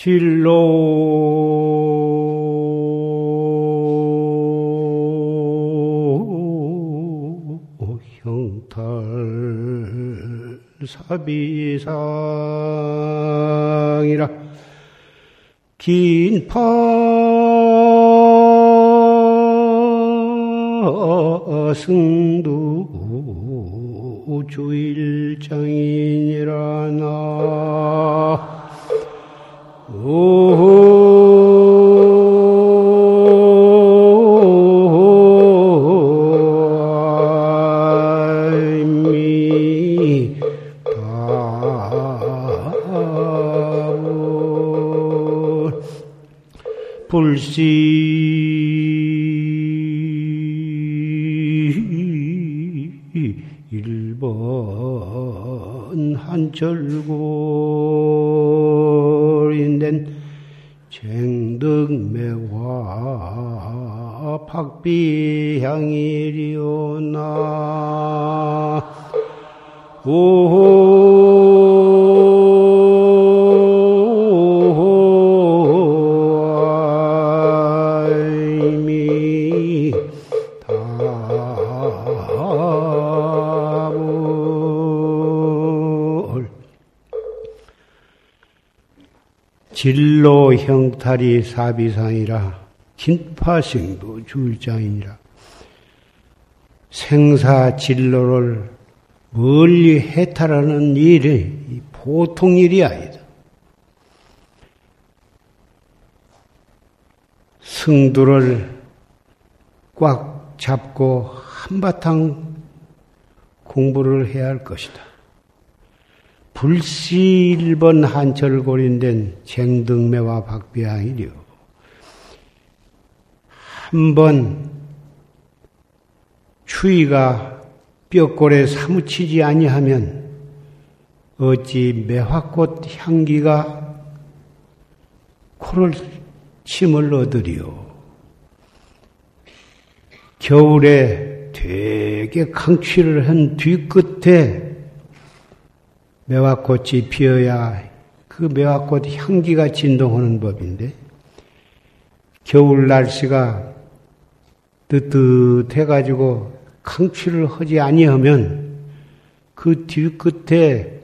진로. 형탈 사비상이라. 긴파 승두 주일장이 불시. 일본 한철골인된 쟁득매화 박비 진로 형탈이 사비상이라 긴파생도 주일장이니라 생사 진로를 멀리 해탈하는 일이 보통 일이 아니다. 승두를 꽉 잡고 한바탕 공부를 해야 할 것이다. 불시 일번 한철골인된 쟁등매와 박비항이려 한번 추위가 뼈골에 사무치지 아니하면 어찌 매화꽃 향기가 코를 침을 얻으리요. 겨울에 되게 강취를 한 뒤끝에 매화꽃이 피어야 그 매화꽃 향기가 진동하는 법인데 겨울 날씨가 뜨뜻해가지고 강취를 하지 아니하면 그 뒤끝에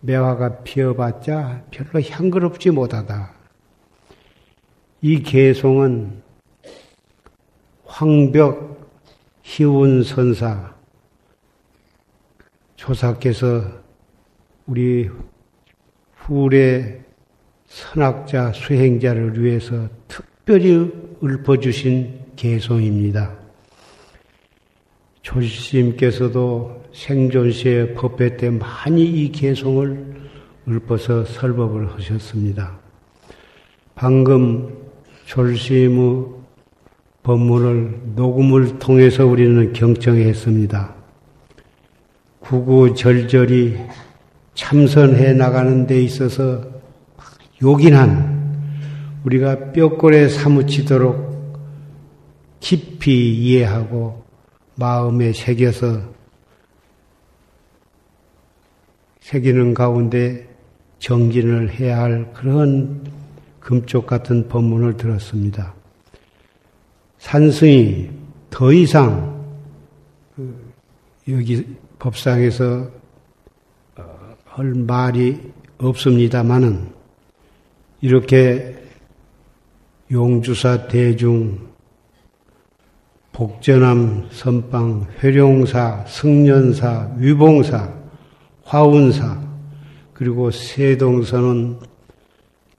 매화가 피어봤자 별로 향그럽지 못하다. 이 개송은 황벽 희운선사 조사께서 우리 후래 선학자 수행자를 위해서 특별히 읊어주신 개송입니다. 조시님께서도 생존시에 법회 때 많이 이 개송을 읊어서 설법을 하셨습니다. 방금 졸시의 법문을 녹음을 통해서 우리는 경청했습니다. 구구절절히 참선해 나가는 데 있어서 요긴한 우리가 뼈골에 사무치도록 깊이 이해하고 마음에 새겨서 새기는 가운데 정진을 해야 할 그런 금쪽 같은 법문을 들었습니다. 산승이 더 이상 그 여기 법상에서 어, 할 말이 없습니다마는 이렇게 용주사 대중 복전함 선방 회룡사 승년사 위봉사 화운사 그리고 세동선은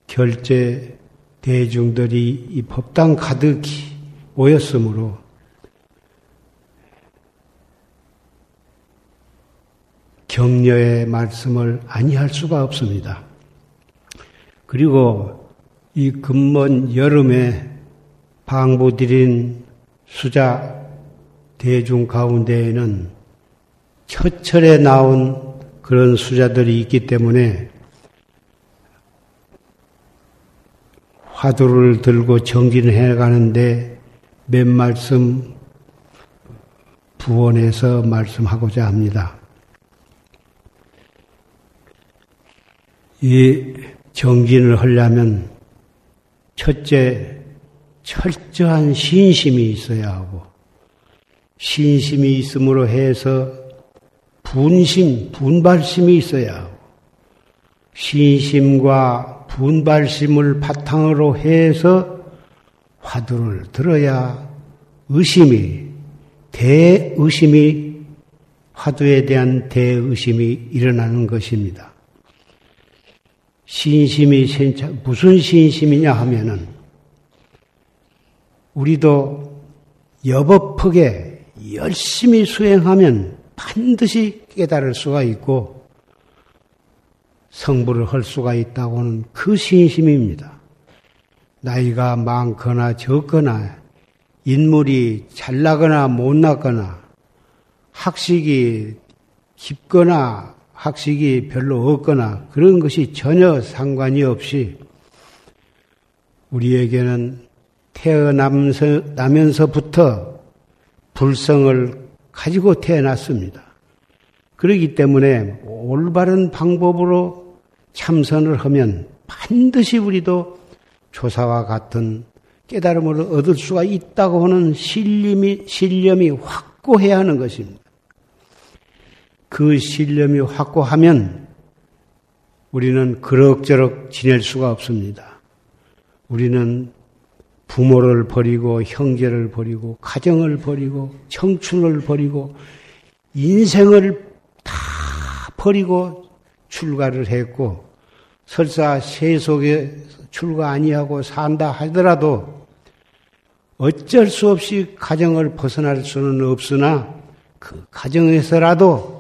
결제 대중들이 이 법당 가득히 모였으므로 격려의 말씀을 아니할 수가 없습니다. 그리고 이 근먼 여름에 방부드린 수자 대중 가운데에는 처철에 나온 그런 수자들이 있기 때문에 화두를 들고 정진을 해 가는데 몇 말씀 부원해서 말씀하고자 합니다. 이 정진을 하려면 첫째, 철저한 신심이 있어야 하고, 신심이 있음으로 해서 분심, 분발심이 있어야 하고, 신심과 분발심을 바탕으로 해서 화두를 들어야 의심이, 대의심이, 화두에 대한 대의심이 일어나는 것입니다. 신심이 무슨 신심이냐 하면은 우리도 여법하게 열심히 수행하면 반드시 깨달을 수가 있고 성불을 할 수가 있다고는 그 신심입니다. 나이가 많거나 적거나 인물이 잘나거나 못나거나 학식이 깊거나 학식이 별로 없거나 그런 것이 전혀 상관이 없이 우리에게는 태어나면서부터 불성을 가지고 태어났습니다. 그렇기 때문에 올바른 방법으로 참선을 하면 반드시 우리도 조사와 같은 깨달음을 얻을 수가 있다고 하는 신념이, 신념이 확고해야 하는 것입니다. 그 신념이 확고하면 우리는 그럭저럭 지낼 수가 없습니다. 우리는 부모를 버리고 형제를 버리고 가정을 버리고 청춘을 버리고 인생을 다 버리고 출가를 했고 설사 세속에 출가 아니하고 산다 하더라도 어쩔 수 없이 가정을 벗어날 수는 없으나 그 가정에서라도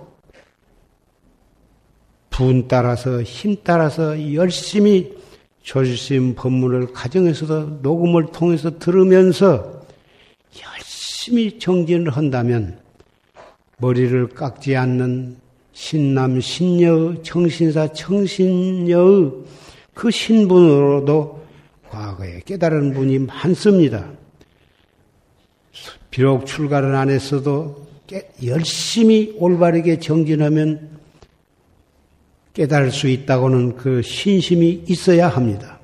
분 따라서 힘 따라서 열심히 조심 법문을 가정에서도 녹음을 통해서 들으면서 열심히 정진을 한다면 머리를 깎지 않는 신남 신녀의 청신사 청신녀의 그 신분으로도 과거에 깨달은 분이 많습니다. 비록 출가를 안 했어도 열심히 올바르게 정진하면 깨달을 수 있다고는 그 신심이 있어야 합니다.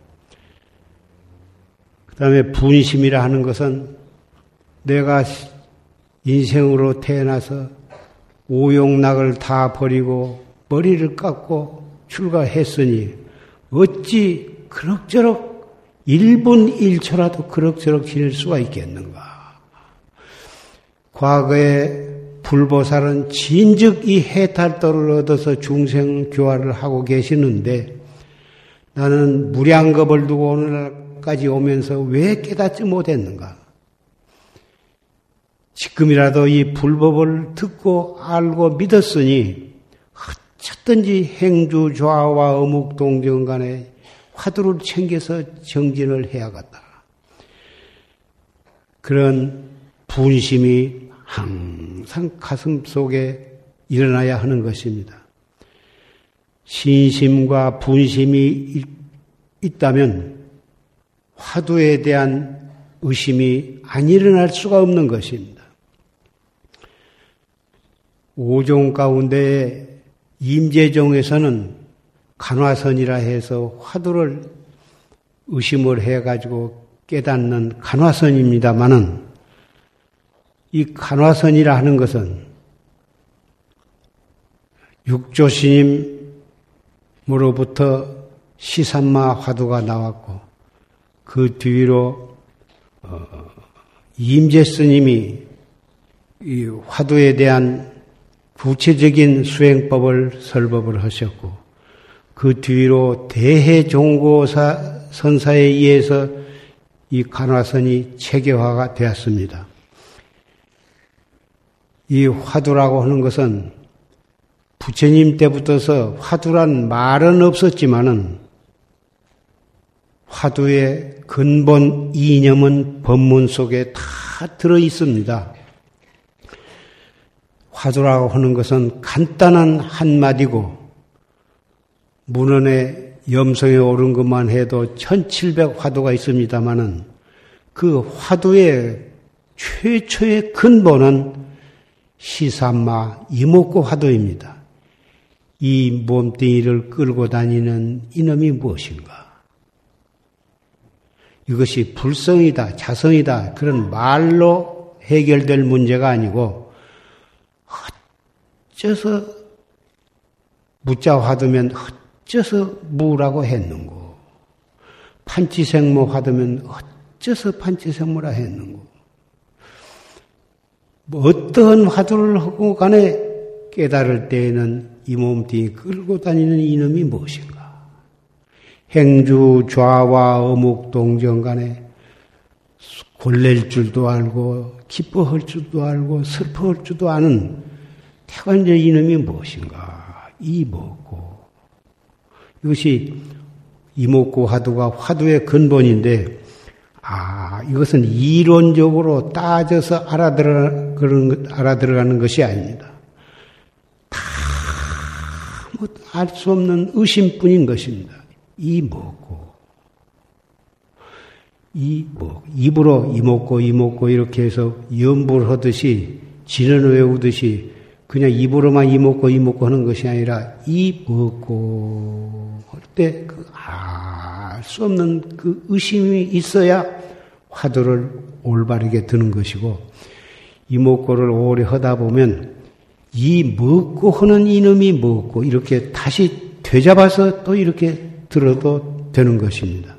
그 다음에 분심이라 하는 것은 내가 인생으로 태어나서 오용락을 다 버리고 머리를 깎고 출가했으니 어찌 그럭저럭 1분 1초라도 그럭저럭 지낼 수가 있겠는가. 과거에 불보살은 진즉 이 해탈도를 얻어서 중생 교화를 하고 계시는데 나는 무량겁을 두고 오늘까지 오면서 왜 깨닫지 못했는가? 지금이라도 이 불법을 듣고 알고 믿었으니 어쨌든지 행주 좌와 어묵 동정 간에 화두를 챙겨서 정진을 해야겠다. 그런 분심이 항상 가슴 속에 일어나야 하는 것입니다. 신심과 분심이 있다면 화두에 대한 의심이 안 일어날 수가 없는 것입니다. 오종 가운데 임재종에서는 간화선이라 해서 화두를 의심을 해가지고 깨닫는 간화선입니다만은 이 간화선이라 하는 것은 육조 스님으로부터 시산마 화두가 나왔고 그 뒤로 어, 임재 스님이 이 화두에 대한 구체적인 수행법을 설법을 하셨고 그 뒤로 대해종고사 선사에 의해서 이 간화선이 체계화가 되었습니다. 이 화두라고 하는 것은 부처님 때부터서 화두란 말은 없었지만은 화두의 근본 이념은 법문 속에 다 들어 있습니다. 화두라고 하는 것은 간단한 한마디고 문헌에 염성에 오른 것만 해도 1700 화두가 있습니다만은 그 화두의 최초의 근본은 시산마 이목구 화두입니다. 이 몸뚱이를 끌고 다니는 이놈이 무엇인가? 이것이 불성이다, 자성이다, 그런 말로 해결될 문제가 아니고, 어째서 무자 화두면 어째서 무라고 했는고, 판치생모 화두면 어째서 판치생모라 했는고, 뭐 어떠한 화두를 하고 간에 깨달을 때에는 이 몸뚱이 끌고 다니는 이놈이 무엇인가? 행주 좌와 어묵 동정 간에 골낼 줄도 알고 기뻐할 줄도 알고 슬퍼할 줄도 아는 태관절 이놈이 무엇인가? 이 먹고 이것이 이목구 화두가 화두의 근본인데 아 이것은 이론적으로 따져서 알아들어 그런 알아들어가는 것이 아닙니다. 다알수 없는 의심뿐인 것입니다. 이 먹고 이 뭐, 입으로 이먹고 이먹고 이렇게 해서 연불 하듯이 진언 외우듯이 그냥 입으로만 이먹고 이먹고 하는 것이 아니라 이 먹고 할 때 그 알수 없는 그 의심이 있어야 화두를 올바르게 드는 것이고 이먹고를 오래 하다 보면 이 먹고 하는 이놈이 먹고 이렇게 다시 되잡아서 또 이렇게 들어도 되는 것입니다.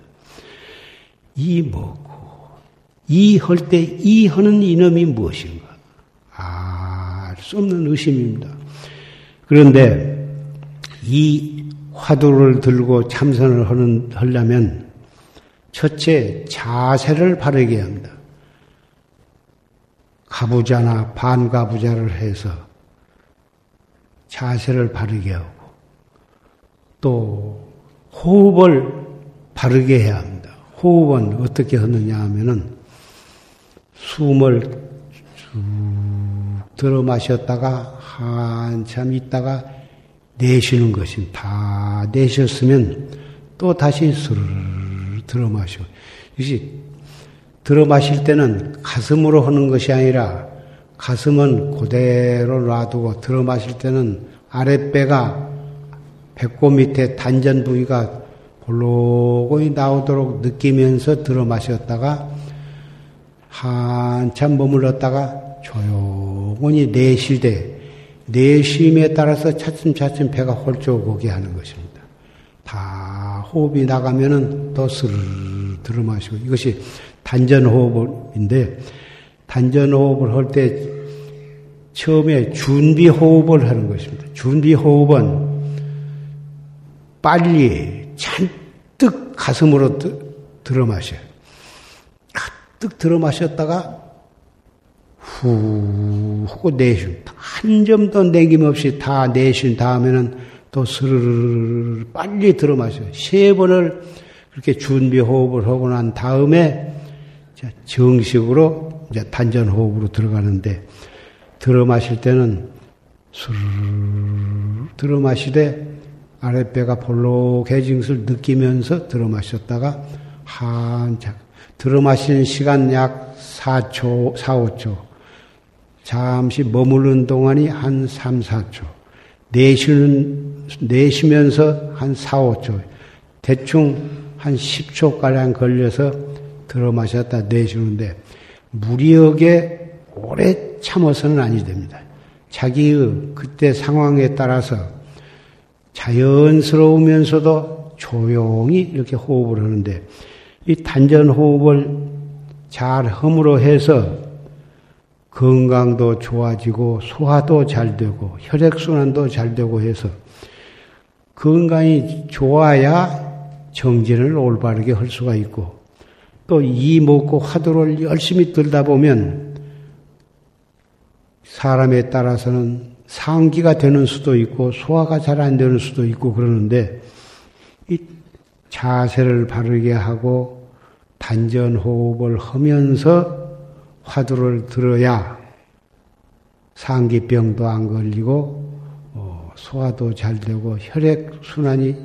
이 먹고 이 할 때 이 하는 이놈이 무엇인가? 알수 없는 의심입니다. 그런데 이 화두를 들고 참선을 하는 하려면 첫째 자세를 바르게 합니다. 가부자나 반가부자를 해서 자세를 바르게 하고 또 호흡을 바르게 해야 합니다. 호흡은 어떻게 하느냐 하면은 숨을 쭉 들어 마셨다가 한참 있다가 내쉬는 것입니다. 다 내셨으면 또 다시 스르르 들어 마시고 들어 마실 때는 가슴으로 하는 것이 아니라 가슴은 그대로 놔두고 들어 마실 때는 아랫배가 배꼽 밑에 단전 부위가 볼록이 나오도록 느끼면서 들어 마셨다가 한참 머물렀다가 조용히 내쉴 때 내쉼에 따라서 차츰차츰 배가 홀쭉 오게 하는 것입니다. 다 호흡이 나가면은 또 스르르 들어 마시고 이것이 단전 호흡인데 단전 호흡을 할 때 처음에 준비 호흡을 하는 것입니다. 준비 호흡은 빨리 잔뜩 가슴으로 들어 마셔요. 가득 들어 마셨다가 후 하고 내쉬. 한 점도 내김없이 다 내쉰 다음에는 또 스르르 빨리 들어 마셔요. 세 번을 그렇게 준비 호흡을 하고 난 다음에 정식으로 이제 단전 호흡으로 들어가는데 들어 마실 때는 수르르 들어 마시되 아랫배가 볼록해진 것을 느끼면서 들어 마셨다가 한참 들어 마시는 시간 약 4초, 4, 5초. 잠시 머무르는 동안이 한 3, 4초. 내쉬는, 내쉬면서 한 4, 5초. 대충 한 10초가량 걸려서 들어 마셨다 내쉬는데 무리하게 오래 참아서는 아니 됩니다. 자기의 그때 상황에 따라서 자연스러우면서도 조용히 이렇게 호흡을 하는데 이 단전 호흡을 잘 함으로 해서 건강도 좋아지고 소화도 잘 되고 혈액순환도 잘 되고 해서 건강이 좋아야 정진을 올바르게 할 수가 있고 또 이 먹고 화두를 열심히 들다 보면 사람에 따라서는 상기가 되는 수도 있고 소화가 잘 안 되는 수도 있고 그러는데 이 자세를 바르게 하고 단전 호흡을 하면서 화두를 들어야 상기병도 안 걸리고 어, 소화도 잘 되고 혈액 순환이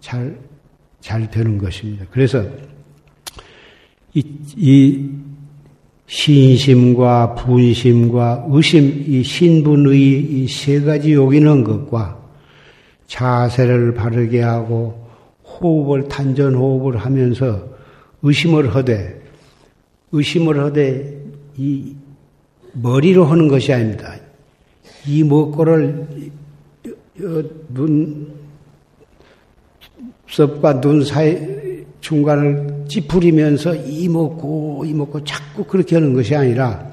잘, 잘 되는 것입니다. 그래서 이, 이 신심과 분심과 의심, 이 신분의 이 세 가지 요기는 것과 자세를 바르게 하고 호흡을 단전 호흡을 하면서 의심을 하되 의심을 하되 이 머리로 하는 것이 아닙니다. 이 먹고를 눈 섭과 눈 사이 중간을 찌푸리면서 이 먹고 이 먹고 자꾸 그렇게 하는 것이 아니라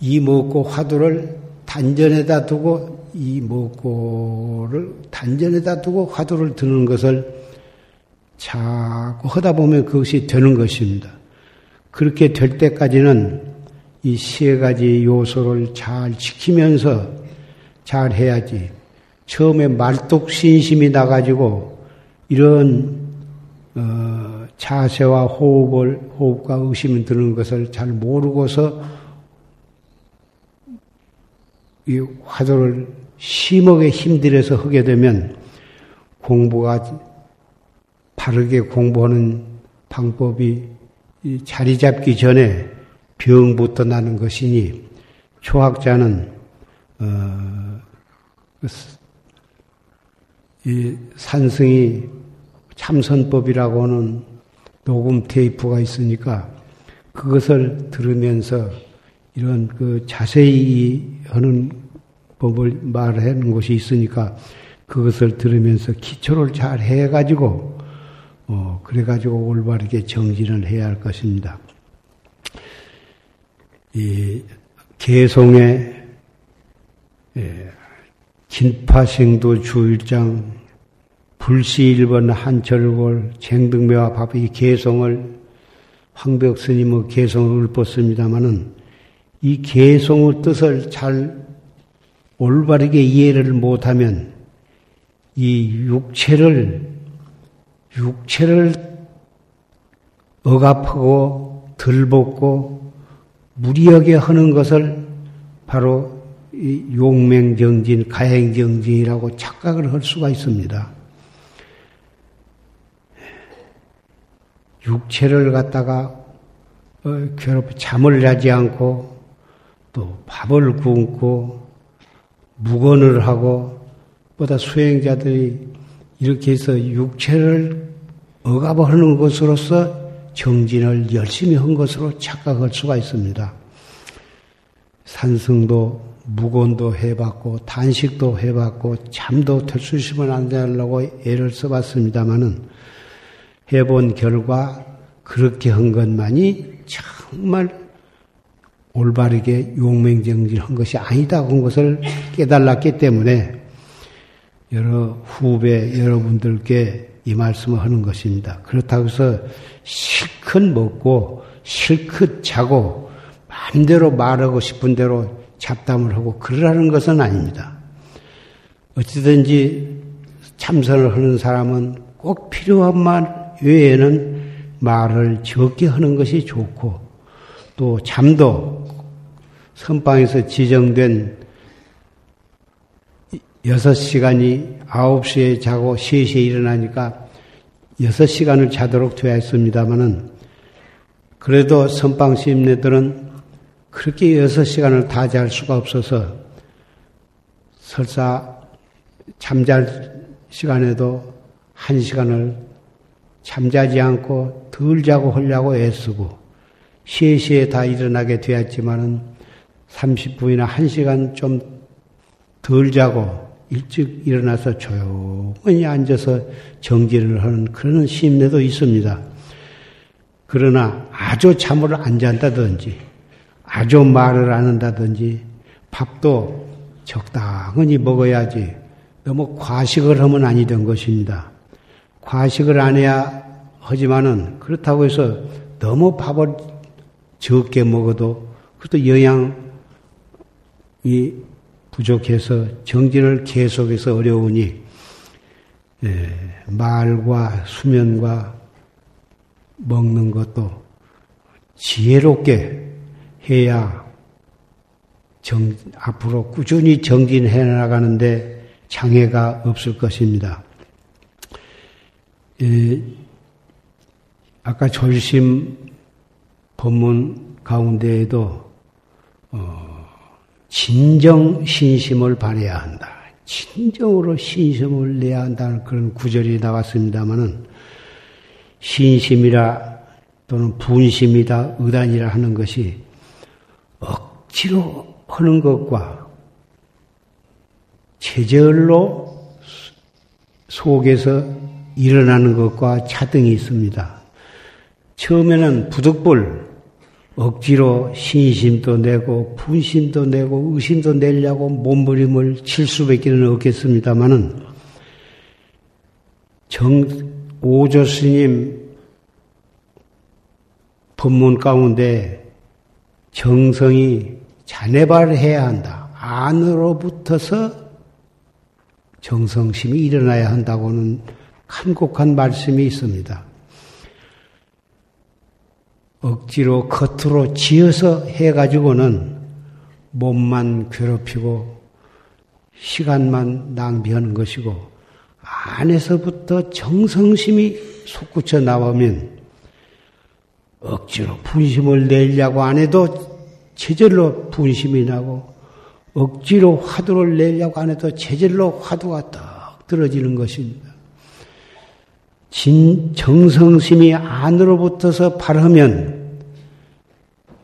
이 먹고 화두를 단전에다 두고 이 먹고를 단전에다 두고 화두를 드는 것을 자꾸 하다 보면 그것이 되는 것입니다. 그렇게 될 때까지는 이 세 가지 요소를 잘 지키면서 잘 해야지. 처음에 말뚝 신심이 나가지고 이런 어, 자세와 호흡을 호흡과 의심이 드는 것을 잘 모르고서 이 화두를 심하게 힘들여서 하게 되면 공부가 바르게 공부하는 방법이 자리 잡기 전에 병부터 나는 것이니 초학자는 어, 이 산승이 참선법이라고 하는 녹음 테이프가 있으니까 그것을 들으면서 이런 그 자세히 하는 법을 말하는 곳이 있으니까 그것을 들으면서 기초를 잘 해가지고 어 그래가지고 올바르게 정진을 해야 할 것입니다. 이 개송의 예, 긴파생도 주일장 불시 1번 한철골 쟁등매와 밥이 개송을 황벽 스님의 개송을 읊었습니다마는 이 개송의 뜻을 잘 올바르게 이해를 못하면 이 육체를 육체를 억압하고 들벗고 무리하게 하는 것을 바로 용맹정진, 가행정진이라고 착각을 할 수가 있습니다. 육체를 갖다가 어, 괴롭 잠을 자지 않고 또 밥을 굶고 무건을 하고 보다 수행자들이 이렇게 해서 육체를 억압하는 것으로서 정진을 열심히 한 것으로 착각할 수가 있습니다. 산승도 무건도 해봤고 단식도 해봤고 잠도 털수시면 안 되려고 애를 써봤습니다마는 해본 결과 그렇게 한 것만이 정말 올바르게 용맹정진한 것이 아니다 그 것을 깨달았기 때문에 여러 후배 여러분들께 이 말씀을 하는 것입니다. 그렇다고 해서 실컷 먹고 실컷 자고 마음대로 말하고 싶은 대로 잡담을 하고 그러라는 것은 아닙니다. 어찌든지 참선을 하는 사람은 꼭 필요한 말 외에는 말을 적게 하는 것이 좋고 또 잠도 선방에서 지정된 6시간이 9시에 자고 3시에 일어나니까 6시간을 자도록 되어 있습니다만은 그래도 선방 시임네들은 그렇게 6시간을 다 잘 수가 없어서 설사 잠잘 시간에도 1시간을 잠자지 않고 덜 자고 하려고 애쓰고 3시에 다 일어나게 되었지만은 30분이나 1시간 좀 덜 자고 일찍 일어나서 조용히 앉아서 정진을 하는 그런 심리도 있습니다. 그러나 아주 잠을 안 잔다든지 아주 말을 안 한다든지 밥도 적당히 먹어야지 너무 과식을 하면 아니 된 것입니다. 과식을 안 해야 하지만은 그렇다고 해서 너무 밥을 적게 먹어도 그것도 영양이 부족해서 정진을 계속해서 어려우니 예, 말과 수면과 먹는 것도 지혜롭게 해야 정, 앞으로 꾸준히 정진해 나가는데 장애가 없을 것입니다. 예, 아까 졸심 법문 가운데에도 어, 진정 신심을 발해야 한다. 진정으로 신심을 내야 한다는 그런 구절이 나왔습니다만은 신심이라 또는 분심이다, 의단이라 하는 것이 억지로 하는 것과 체절로 속에서 일어나는 것과 차등이 있습니다. 처음에는 부득불 억지로 신심도 내고 분심도 내고 의심도 내려고 몸부림을 칠 수밖에는 없겠습니다만은 정 오조 스님 법문 가운데 정성이 자네발해야 한다. 안으로부터서 정성심이 일어나야 한다고는 간곡한 말씀이 있습니다. 억지로 겉으로 지어서 해가지고는 몸만 괴롭히고 시간만 낭비하는 것이고 안에서부터 정성심이 솟구쳐 나오면 억지로 분심을 내려고 안 해도 체절로 분심이 나고 억지로 화두를 내려고 안 해도 체절로 화두가 떡 떨어지는 것입니다. 진 정성심이 안으로부터서 발하면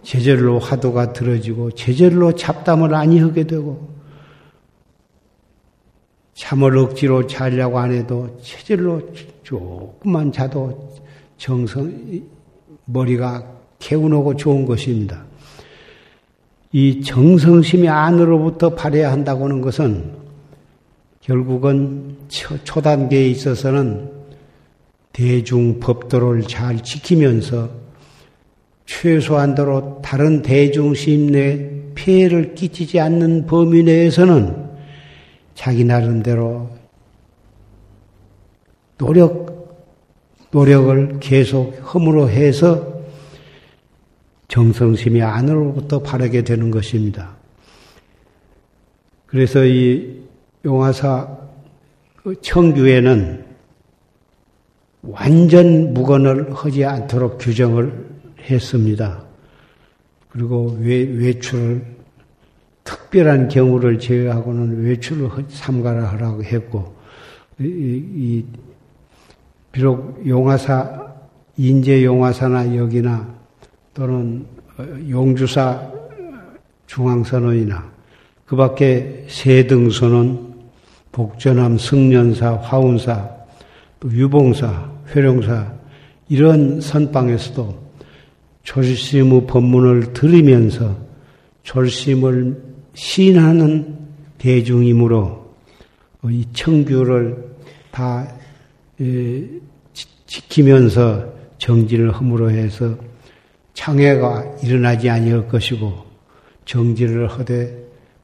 제절로 화두가 들어지고 제절로 잡담을 아니하게 되고 잠을 억지로 자려고 안 해도 체절로 조금만 자도 정성 머리가 개운하고 좋은 것입니다. 이 정성심이 안으로부터 발해야 한다고 하는 것은 결국은 초단계에 있어서는 대중 법도를 잘 지키면서 최소한도로 다른 대중심 내 피해를 끼치지 않는 범위 내에서는 자기 나름대로 노력, 노력을 계속 허물어 해서 정성심이 안으로부터 바르게 되는 것입니다. 그래서 이 용화사 청규에는 완전 무건을 하지 않도록 규정을 했습니다. 그리고 외, 외출을 특별한 경우를 제외하고는 외출을 삼가라 하라고 했고 이, 이, 비록 용화사 인제 용화사나 여기나 또는 용주사 중앙선언이나 그 밖에 세등선언, 복전함, 승련사, 화운사, 또 유봉사, 회룡사 이런 선방에서도 졸심의 법문을 들으면서 졸심을 시인하는 대중이므로 이 청규를 다 지키면서 정진을 허물어 해서 창해가 일어나지 아니할 것이고 정진을 하되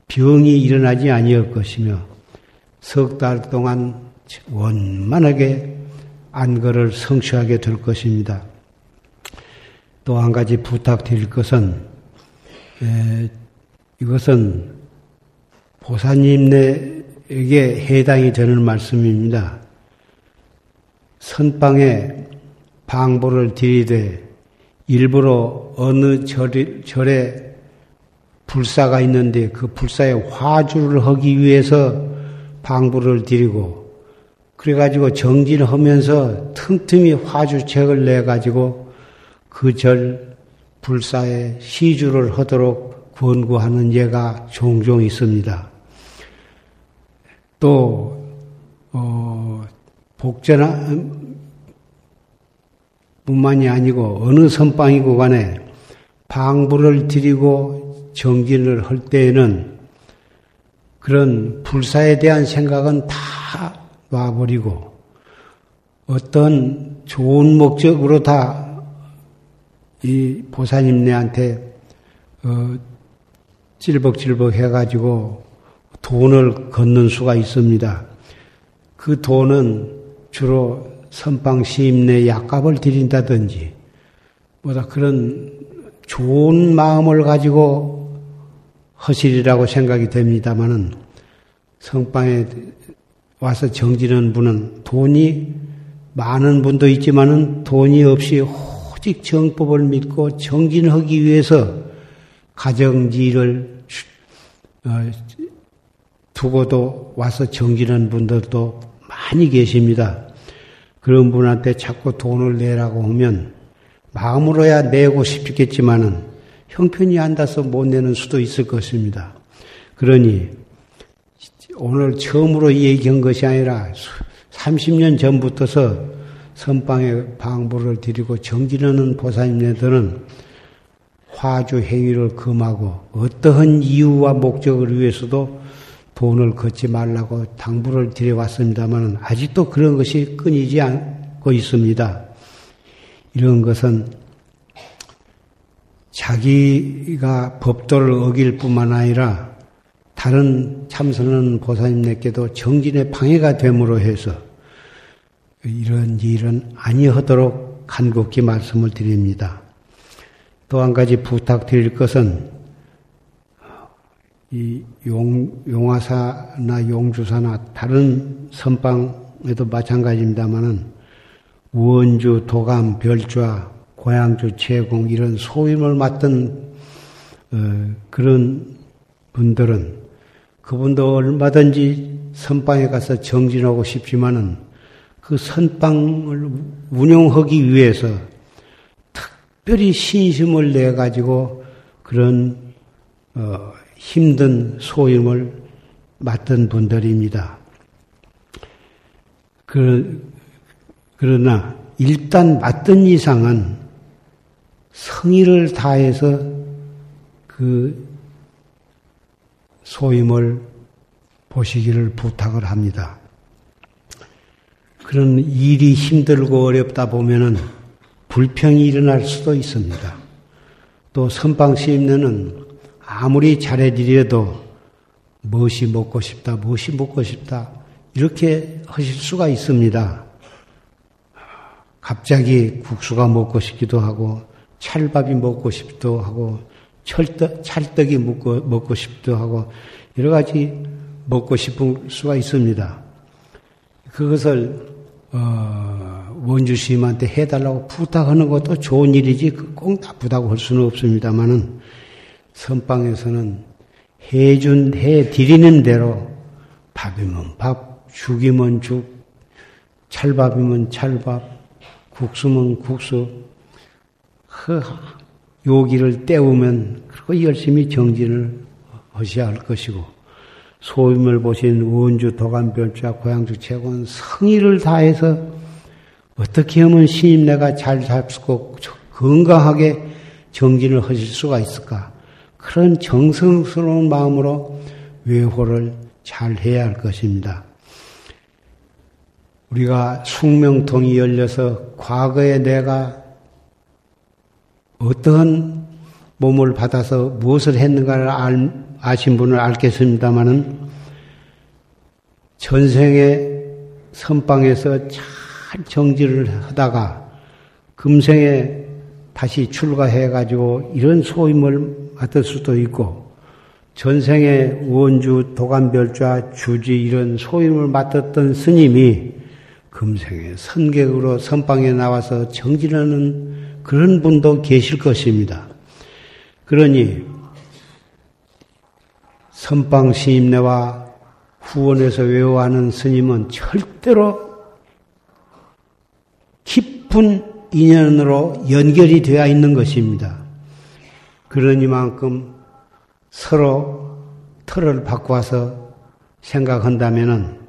병이 일어나지 아니할 것이며 석 달 동안 원만하게 안거를 성취하게 될 것입니다. 또 한 가지 부탁드릴 것은 에, 이것은 보사님에게 해당이 되는 말씀입니다. 선방에 방보를 드리되 일부러 어느 절이, 절에 불사가 있는데 그 불사에 화주를 하기 위해서 방부를 드리고 그래가지고 정진을 하면서 틈틈이 화주책을 내가지고 그 절 불사에 시주를 하도록 권고하는 예가 종종 있습니다. 또, 어, 복전하, 뿐만이 아니고 어느 선방이고 간에 방부를 드리고 정진을 할 때에는 그런 불사에 대한 생각은 다 놔버리고 어떤 좋은 목적으로 다 이 보사님네한테 어, 찔벅찔벅 해가지고 돈을 걷는 수가 있습니다. 그 돈은 주로 선방 시임 내 약값을 드린다든지 뭐다 그런 좋은 마음을 가지고 허실이라고 생각이 됩니다마는 성방에 와서 정지는 분은 돈이 많은 분도 있지만은 돈이 없이 오직 정법을 믿고 정진하기 위해서 가정지를 어, 두고도 와서 정진한 분들도 많이 계십니다. 그런 분한테 자꾸 돈을 내라고 하면 마음으로야 내고 싶겠지만은 형편이 안 닿아서 못 내는 수도 있을 것입니다. 그러니 오늘 처음으로 얘기한 것이 아니라 30년 전부터서 선방에 방부를 드리고 정진하는 보살님네들은 화주 행위를 금하고 어떠한 이유와 목적을 위해서도 돈을 걷지 말라고 당부를 드려왔습니다만 아직도 그런 것이 끊이지 않고 있습니다. 이런 것은 자기가 법도를 어길 뿐만 아니라 다른 참선하는 보살님네께도 정진의 방해가 됨으로 해서 이런 일은 아니하도록 간곡히 말씀을 드립니다. 또 한 가지 부탁드릴 것은 이 용, 용화사나 용주사나 다른 선방에도 마찬가지입니다만은 원주, 도감, 별좌, 고향주, 제공 이런 소임을 맡던 어, 그런 분들은 그분도 얼마든지 선방에 가서 정진하고 싶지만은 그 선방을 운영하기 위해서 특별히 신심을 내 가지고 그런 어, 힘든 소임을 맡은 분들입니다. 그, 그러나 일단 맡은 이상은 성의를 다해서 그 소임을 보시기를 부탁을 합니다. 그런 일이 힘들고 어렵다 보면은 불평이 일어날 수도 있습니다. 또 선방시임내는 아무리 잘해드려도 무엇이 먹고 싶다, 무엇이 먹고 싶다, 이렇게 하실 수가 있습니다. 갑자기 국수가 먹고 싶기도 하고, 찰밥이 먹고 싶기도 하고, 철떡, 찰떡이 먹고, 먹고 싶기도 하고, 여러 가지 먹고 싶은 수가 있습니다. 그것을, 어, 원주스님한테 해달라고 부탁하는 것도 좋은 일이지, 꼭 나쁘다고 할 수는 없습니다만은, 선방에서는 해준, 해 드리는 대로 밥이면 밥, 죽이면 죽, 찰밥이면 찰밥, 국수면 국수, 그 요기를 때우면 그리고 열심히 정진을 하셔야 할 것이고 소임을 보신 원주 도감별자 고향주 최고는 성의를 다해서 어떻게 하면 신임내가 잘 잡수고 건강하게 정진을 하실 수가 있을까? 그런 정성스러운 마음으로 외호를 잘 해야 할 것입니다. 우리가 숙명통이 열려서 과거에 내가 어떠한 몸을 받아서 무엇을 했는가를 알, 아신 분을 알겠습니다마는 전생에 선방에서 잘 정지를 하다가 금생에 다시 출가해가지고 이런 소임을 맡을 수도 있고 전생에 원주 도감별좌 주지 이런 소임을 맡았던 스님이 금생에 선객으로 선방에 나와서 정진하는 그런 분도 계실 것입니다. 그러니 선방 시임내와 후원에서 외워하는 스님은 절대로 깊은 인연으로 연결이 되어 있는 것입니다. 그러니만큼 서로 틀을 바꿔서 생각한다면은 다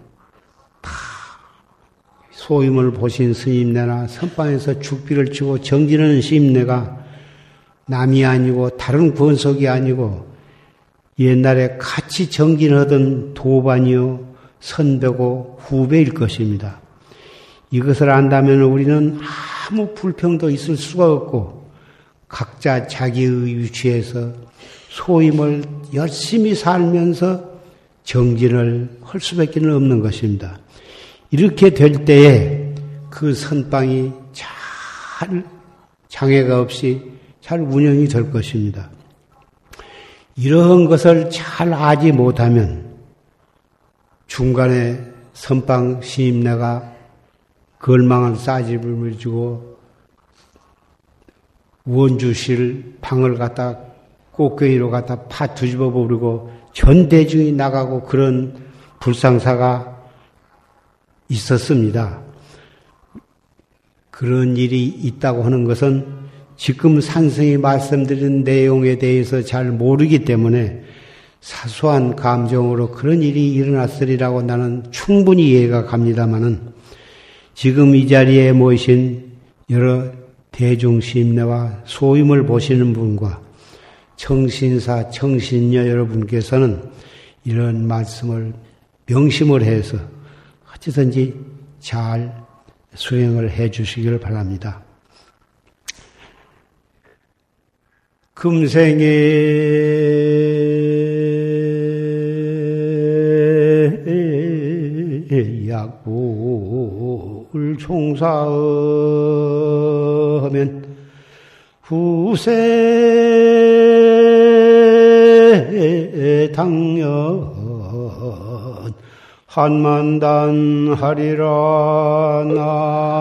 소임을 보신 스님네나 선방에서 죽비를 치고 정진하는 스님네가 남이 아니고 다른 권속이 아니고 옛날에 같이 정진하던 도반이요 선배고 후배일 것입니다. 이것을 안다면 우리는 아무 불평도 있을 수가 없고 각자 자기의 위치에서 소임을 열심히 살면서 정진을 할 수밖에 없는 것입니다. 이렇게 될 때에 그 선방이 잘 장애가 없이 잘 운영이 될 것입니다. 이러한 것을 잘 알지 못하면 중간에 선방 시임내가 걸망한 싸집을 주고 원주실 방을 갖다 꽃게이로 갖다 파 뒤집어 버리고 전 대중이 나가고 그런 불상사가 있었습니다. 그런 일이 있다고 하는 것은 지금 산성이 말씀드린 내용에 대해서 잘 모르기 때문에 사소한 감정으로 그런 일이 일어났으리라고 나는 충분히 이해가 갑니다마는 지금 이 자리에 모이신 여러 대중심내와 소임을 보시는 분과 청신사, 청신녀 여러분께서는 이런 말씀을 명심을 해서 어찌든지 잘 수행을 해 주시기를 바랍니다. 금생에 약불 총사하면 후세 당연 한만단 하리라 나.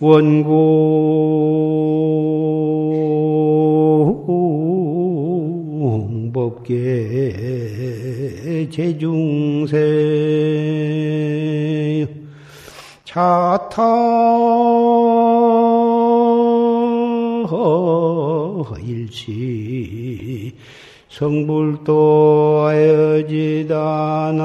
원공 법계 제중세. 차타 일치 성불도 하여지다나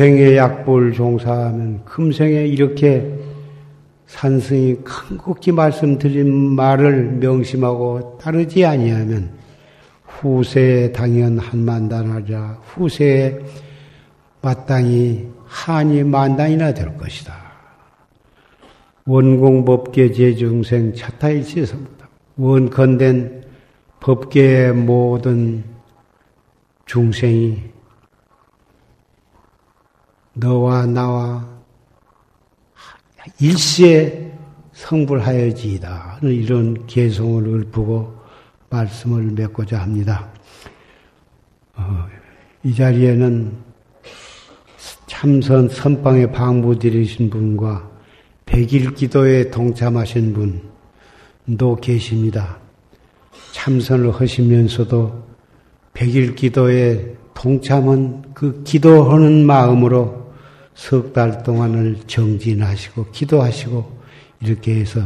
금생에 약볼 종사하면 금생에 이렇게 산승이 큰곡히 말씀드린 말을 명심하고 따르지 아니하면 후세에 당연 한만단하자 후세에 마땅히 한이 만단이나 될 것이다. 원공법계 제중생 차타일치섭니다. 원컨된 법계의 모든 중생이 너와 나와 일시에 성불하여지이다. 이런 개성을 읊고 말씀을 맺고자 합니다. 어, 이 자리에는 참선 선방에 방부드리신 분과 백일 기도에 동참하신 분도 계십니다. 참선을 하시면서도 백일 기도에 동참은 그 기도하는 마음으로 석 달 동안을 정진하시고 기도하시고 이렇게 해서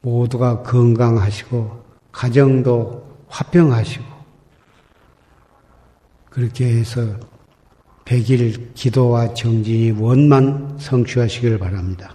모두가 건강하시고 가정도 화평하시고 그렇게 해서 백일 기도와 정진이 원만 성취하시기를 바랍니다.